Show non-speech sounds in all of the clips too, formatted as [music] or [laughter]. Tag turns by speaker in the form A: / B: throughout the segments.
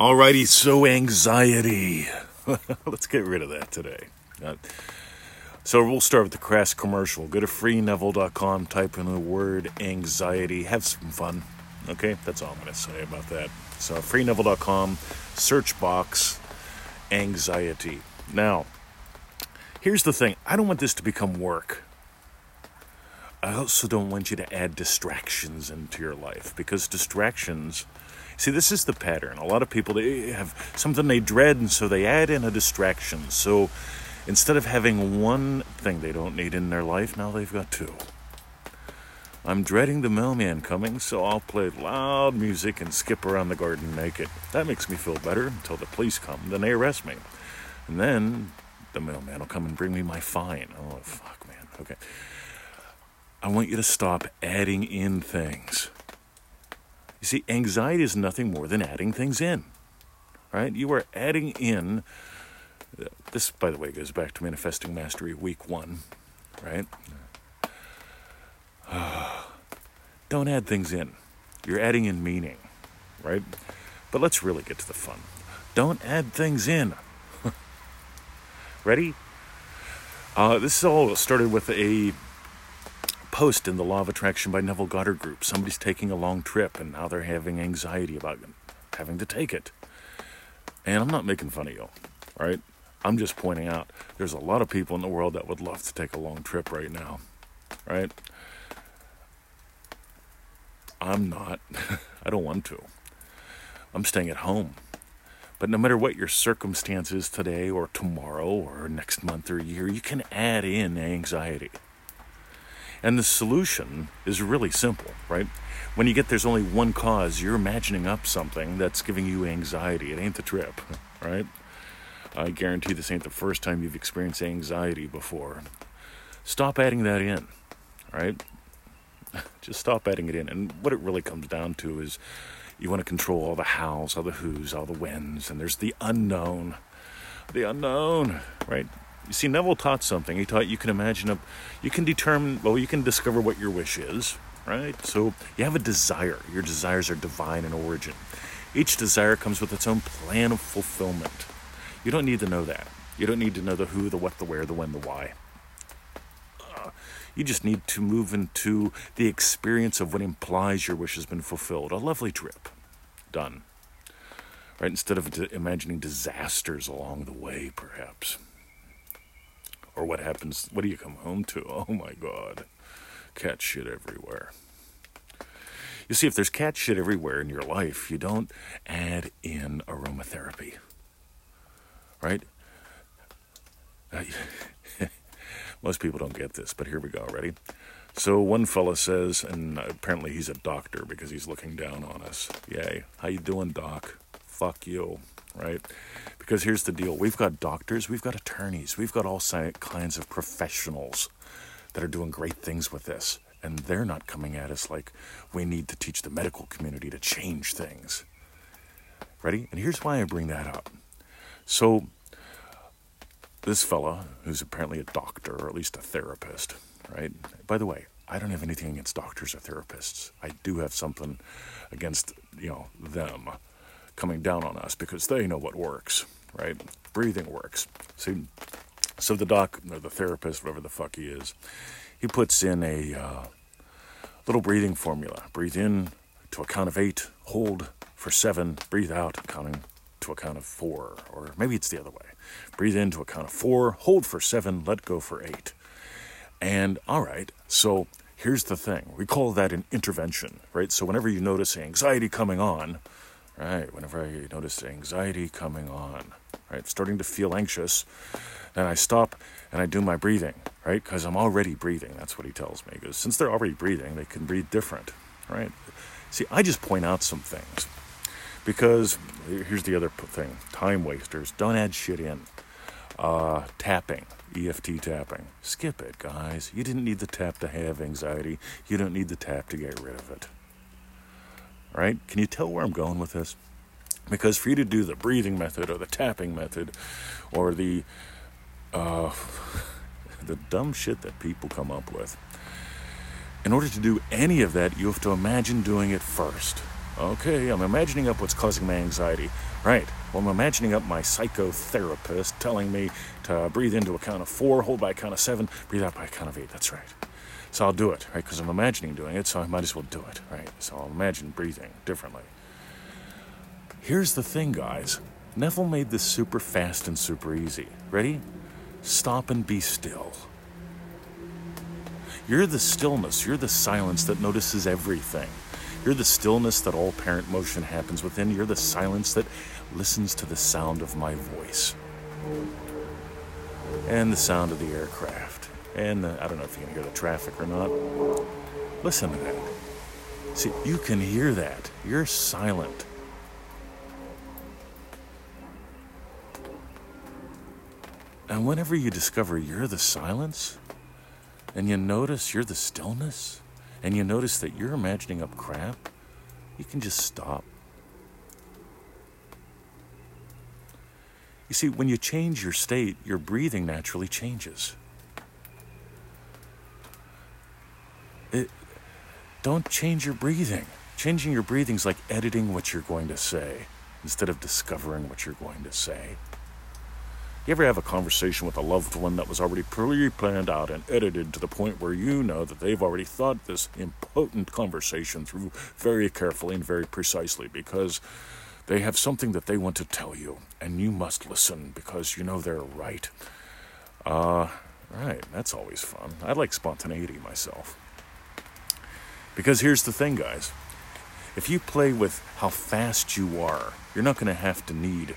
A: Alrighty, so anxiety. [laughs] Let's get rid of that today. Uh, so we'll start with the crass commercial. Go to freeneville.com, type in the word anxiety, have some fun. Okay, that's all I'm going to say about that. So freeneville.com, search box, anxiety. Now, here's the thing I don't want this to become work. I also don't want you to add distractions into your life because distractions See, this is the pattern. A lot of people they have something they dread, and so they add in a distraction. So instead of having one thing they don't need in their life, now they've got two. I'm dreading the mailman coming, so I'll play loud music and skip around the garden naked. That makes me feel better until the police come. Then they arrest me. And then the mailman will come and bring me my fine. Oh, fuck, man. Okay. I want you to stop adding in things. You see, anxiety is nothing more than adding things in, right? You are adding in. This, by the way, goes back to Manifesting Mastery Week One, right? [sighs] Don't add things in. You're adding in meaning, right? But let's really get to the fun. Don't add things in. [laughs] Ready? Uh, this all started with a post in the Law of Attraction by Neville Goddard group. Somebody's taking a long trip and now they're having anxiety about having to take it. And I'm not making fun of you, right? I'm just pointing out there's a lot of people in the world that would love to take a long trip right now, right? I'm not. [laughs] I don't want to. I'm staying at home. But no matter what your circumstance is today or tomorrow or next month or year, you can add in anxiety. And the solution is really simple, right? When you get there's only one cause, you're imagining up something that's giving you anxiety. It ain't the trip, [laughs] right? I guarantee this ain't the first time you've experienced anxiety before. Stop adding that in, right? [laughs] Just stop adding it in. And what it really comes down to is you want to control all the hows, all the who's, all the whens, and there's the unknown. The unknown, right? You see, Neville taught something. He taught you can imagine a, you can determine, well, you can discover what your wish is, right? So you have a desire. Your desires are divine in origin. Each desire comes with its own plan of fulfillment. You don't need to know that. You don't need to know the who, the what, the where, the when, the why. You just need to move into the experience of what implies your wish has been fulfilled. A lovely trip. Done. Right? Instead of imagining disasters along the way, perhaps. Or what happens? What do you come home to? [laughs] Oh my God. Cat shit everywhere. You see, if there's cat shit everywhere in your life, you don't add in aromatherapy. Right? [laughs] Most people don't get this, but here we go. Ready? So one fella says, and apparently he's a doctor because he's looking down on us. Yay. How you doing, doc? Fuck you right? Because here's the deal we've got doctors, we've got attorneys, we've got all kinds of professionals that are doing great things with this. And they're not coming at us like we need to teach the medical community to change things. Ready? And here's why I bring that up. So, this fella, who's apparently a doctor, or at least a therapist, right? By the way, I don't have anything against doctors or therapists. I do have something against, you know, them coming down on us because they know what works, right? Breathing works. See, so the doc or the therapist, whatever the fuck he is, he puts in a uh, little breathing formula. Breathe in to a count of eight, hold for seven, breathe out, counting to a count of four, or maybe it's the other way. Breathe in to a count of four, hold for seven, let go for eight. And all right, so here's the thing we call that an intervention, right? So whenever you notice anxiety coming on, right? Whenever I notice anxiety coming on, right? Starting to feel anxious, then I stop and I do my breathing, right? Because I'm already breathing. That's what he tells me. Because since they're already breathing, they can breathe different, right? See, I just point out some things. Because here's the other thing time wasters, don't add shit in. Uh, tapping, EFT tapping. Skip it, guys. You didn't need the tap to have anxiety. You don't need the tap to get rid of it right? Can you tell where I'm going with this? Because for you to do the breathing method or the tapping method or the uh, [laughs] the dumb shit that people come up with, in order to do any of that, you have to imagine doing it first. Okay, I'm imagining up what's causing my anxiety. Right. Well, I'm imagining up my psychotherapist telling me to breathe into a count of four, hold by a count of seven, breathe out by a count of eight. That's right. So I'll do it, right? Because I'm imagining doing it, so I might as well do it, right? So I'll imagine breathing differently. Here's the thing, guys Neville made this super fast and super easy. Ready? Stop and be still. You're the stillness, you're the silence that notices everything. You're the stillness that all parent motion happens within. You're the silence that listens to the sound of my voice and the sound of the aircraft. And the, I don't know if you can hear the traffic or not. Listen to that. See, you can hear that. You're silent. And whenever you discover you're the silence, and you notice you're the stillness, and you notice that you're imagining up crap, you can just stop. You see, when you change your state, your breathing naturally changes. It, don't change your breathing. Changing your breathing is like editing what you're going to say instead of discovering what you're going to say. You ever have a conversation with a loved one that was already pre planned out and edited to the point where you know that they've already thought this important conversation through very carefully and very precisely because they have something that they want to tell you and you must listen because you know they're right? Uh, right, that's always fun. I like spontaneity myself. Because here's the thing, guys if you play with how fast you are, you're not going to have to need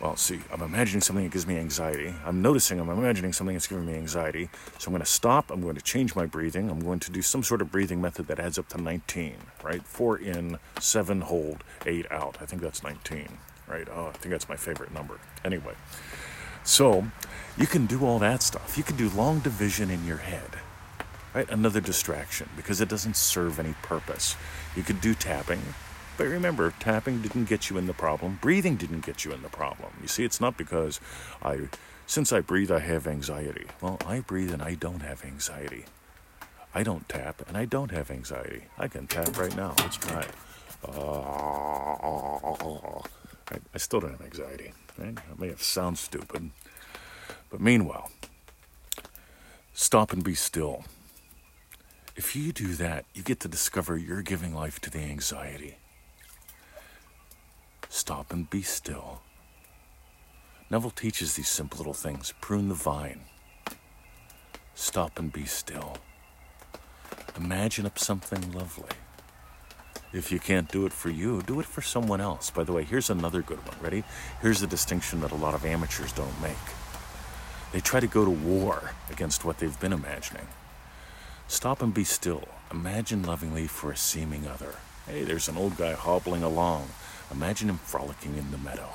A: well, see, I'm imagining something that gives me anxiety. I'm noticing I'm imagining something that's giving me anxiety. So I'm going to stop. I'm going to change my breathing. I'm going to do some sort of breathing method that adds up to 19, right? Four in, seven hold, eight out. I think that's 19, right? Oh, I think that's my favorite number. Anyway, so you can do all that stuff. You can do long division in your head, right? Another distraction because it doesn't serve any purpose. You could do tapping. But remember, tapping didn't get you in the problem. Breathing didn't get you in the problem. You see, it's not because I, since I breathe, I have anxiety. Well, I breathe and I don't have anxiety. I don't tap and I don't have anxiety. I can tap right now. Let's try it. Uh, I, I still don't have anxiety. Right? May have sound stupid. But meanwhile, stop and be still. If you do that, you get to discover you're giving life to the anxiety. Stop and be still. Neville teaches these simple little things prune the vine. Stop and be still. Imagine up something lovely. If you can't do it for you, do it for someone else. By the way, here's another good one. Ready? Here's a distinction that a lot of amateurs don't make. They try to go to war against what they've been imagining. Stop and be still. Imagine lovingly for a seeming other. Hey, there's an old guy hobbling along. Imagine him frolicking in the meadow.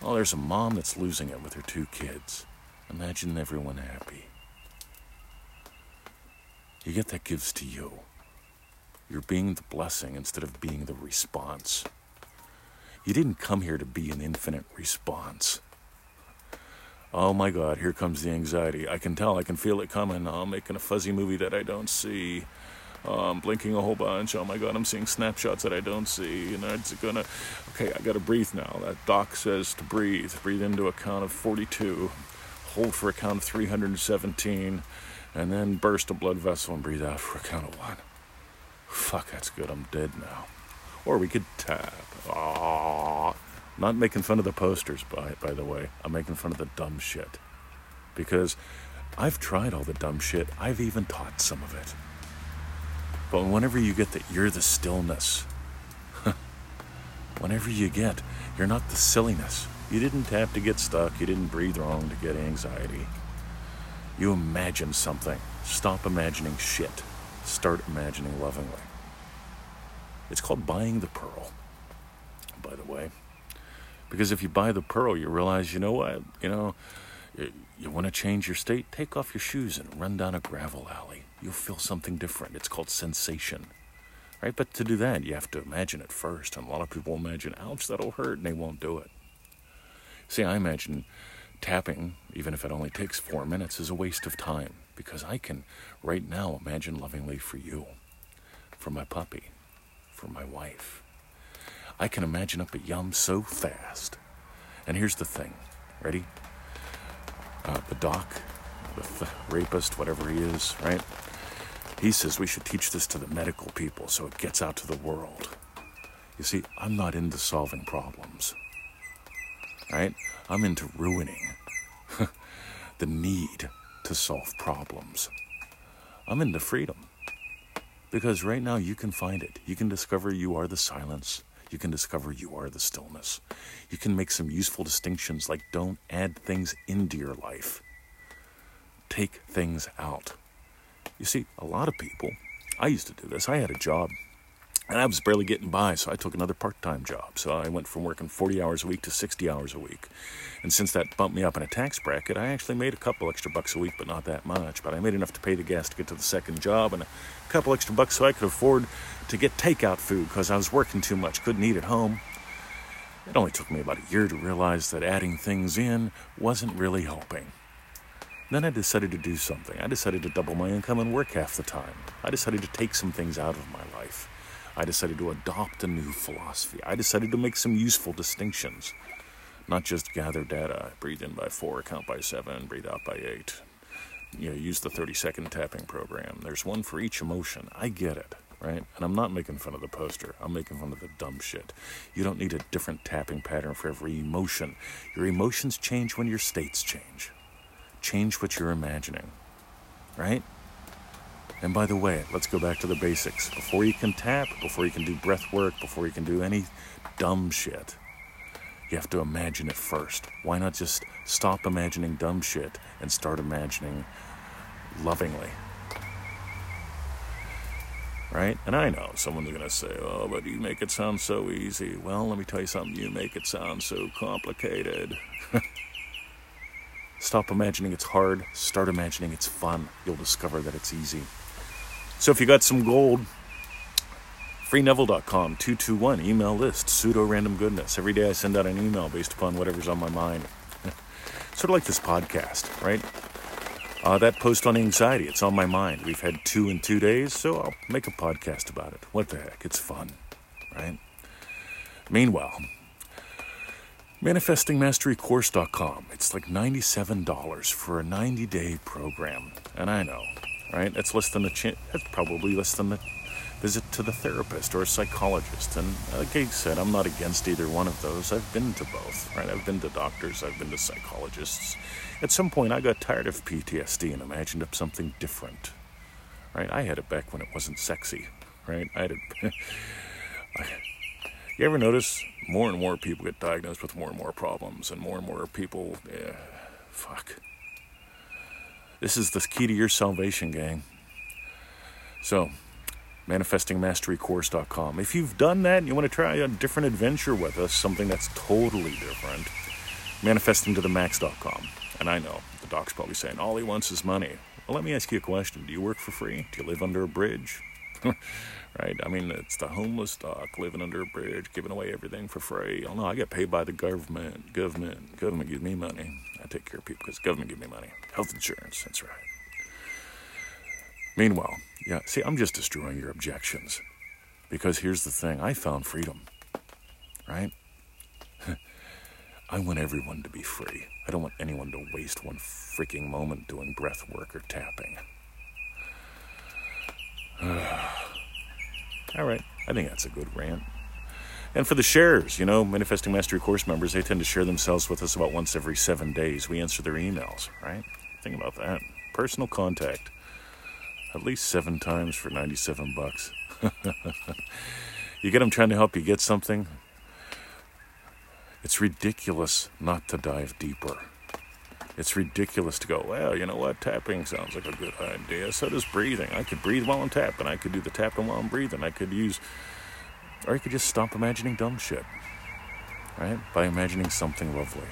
A: Oh, there's a mom that's losing it with her two kids. Imagine everyone happy. You get that gives to you. You're being the blessing instead of being the response. You didn't come here to be an infinite response. Oh my God, here comes the anxiety. I can tell, I can feel it coming. Oh, I'm making a fuzzy movie that I don't see. Oh, I'm blinking a whole bunch. Oh my god, I'm seeing snapshots that I don't see. And it's gonna. Okay, I gotta breathe now. That doc says to breathe. Breathe into a count of 42. Hold for a count of 317. And then burst a blood vessel and breathe out for a count of one. Fuck, that's good. I'm dead now. Or we could tap. Not making fun of the posters, by by the way. I'm making fun of the dumb shit. Because I've tried all the dumb shit. I've even taught some of it. But whenever you get that you're the stillness, [laughs] whenever you get, you're not the silliness. You didn't have to get stuck, you didn't breathe wrong to get anxiety. You imagine something. Stop imagining shit. Start imagining lovingly. It's called buying the pearl, by the way. Because if you buy the pearl, you realize, you know what? You know, you, you want to change your state? Take off your shoes and run down a gravel alley you'll feel something different. It's called sensation. Right? But to do that, you have to imagine it first. And a lot of people imagine, ouch, that'll hurt, and they won't do it. See, I imagine tapping, even if it only takes four minutes, is a waste of time because I can right now imagine lovingly for you, for my puppy, for my wife, I can imagine up a yum so fast. And here's the thing ready? Uh, the doc, the rapist, whatever he is, right? He says we should teach this to the medical people so it gets out to the world. You see, I'm not into solving problems, right? I'm into ruining [laughs] the need to solve problems. I'm into freedom. Because right now you can find it. You can discover you are the silence. You can discover you are the stillness. You can make some useful distinctions like don't add things into your life, take things out. You see, a lot of people, I used to do this. I had a job and I was barely getting by, so I took another part time job. So I went from working 40 hours a week to 60 hours a week. And since that bumped me up in a tax bracket, I actually made a couple extra bucks a week, but not that much. But I made enough to pay the gas to get to the second job and a couple extra bucks so I could afford to get takeout food because I was working too much, couldn't eat at home. It only took me about a year to realize that adding things in wasn't really helping. Then I decided to do something. I decided to double my income and work half the time. I decided to take some things out of my life. I decided to adopt a new philosophy. I decided to make some useful distinctions, not just gather data. Breathe in by four, count by seven, breathe out by eight. You know, use the 30 second tapping program. There's one for each emotion. I get it, right? And I'm not making fun of the poster. I'm making fun of the dumb shit. You don't need a different tapping pattern for every emotion. Your emotions change when your states change. Change what you're imagining, right? And by the way, let's go back to the basics. Before you can tap, before you can do breath work, before you can do any dumb shit, you have to imagine it first. Why not just stop imagining dumb shit and start imagining lovingly? Right? And I know someone's going to say, oh, but you make it sound so easy. Well, let me tell you something. You make it sound so complicated. [laughs] Stop imagining it's hard, start imagining it's fun. You'll discover that it's easy. So if you got some gold, freeneville.com, 221, email list, pseudo random goodness. Every day I send out an email based upon whatever's on my mind. [laughs] sort of like this podcast, right? Uh, that post on anxiety, it's on my mind. We've had two in two days, so I'll make a podcast about it. What the heck? It's fun, right? Meanwhile, ManifestingMasteryCourse.com. It's like $97 for a 90 day program. And I know, right? That's less than a ch- that's probably less than a visit to the therapist or a psychologist. And uh, like I said, I'm not against either one of those. I've been to both, right? I've been to doctors, I've been to psychologists. At some point, I got tired of PTSD and imagined up something different, right? I had it back when it wasn't sexy, right? I had it. [laughs] you ever notice more and more people get diagnosed with more and more problems, and more and more people, yeah, fuck. This is the key to your salvation, gang. So, manifestingmasterycourse.com. If you've done that and you want to try a different adventure with us, something that's totally different, manifestingtothemax.com. And I know the doc's probably saying all he wants is money. Well, let me ask you a question. Do you work for free? Do you live under a bridge? [laughs] right? I mean, it's the homeless doc living under a bridge, giving away everything for free. Oh no, I get paid by the government. Government, government gives me money. I take care of people because government give me money. Health insurance, that's right. Meanwhile, yeah, see, I'm just destroying your objections. Because here's the thing I found freedom, right? [laughs] I want everyone to be free. I don't want anyone to waste one freaking moment doing breath work or tapping. [sighs] All right, I think that's a good rant. And for the shares, you know, Manifesting Mastery course members, they tend to share themselves with us about once every seven days. We answer their emails, right? Think about that. Personal contact. At least seven times for 97 bucks. [laughs] you get them trying to help you get something. It's ridiculous not to dive deeper. It's ridiculous to go, well, you know what? Tapping sounds like a good idea. So does breathing. I could breathe while I'm tapping. I could do the tapping while I'm breathing. I could use, or you could just stop imagining dumb shit, right? By imagining something lovely.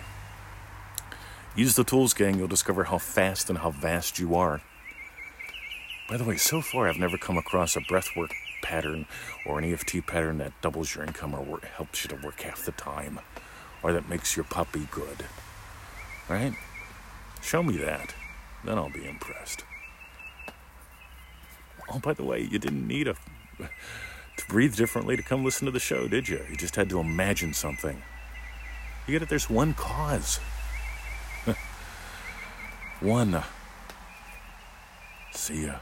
A: Use the tools, gang. You'll discover how fast and how vast you are. By the way, so far I've never come across a breathwork pattern or an EFT pattern that doubles your income or work, helps you to work half the time or that makes your puppy good. Right? Show me that. Then I'll be impressed. Oh, by the way, you didn't need a to breathe differently, to come listen to the show, did you? You just had to imagine something. You get it? There's one cause. [laughs] one. See ya.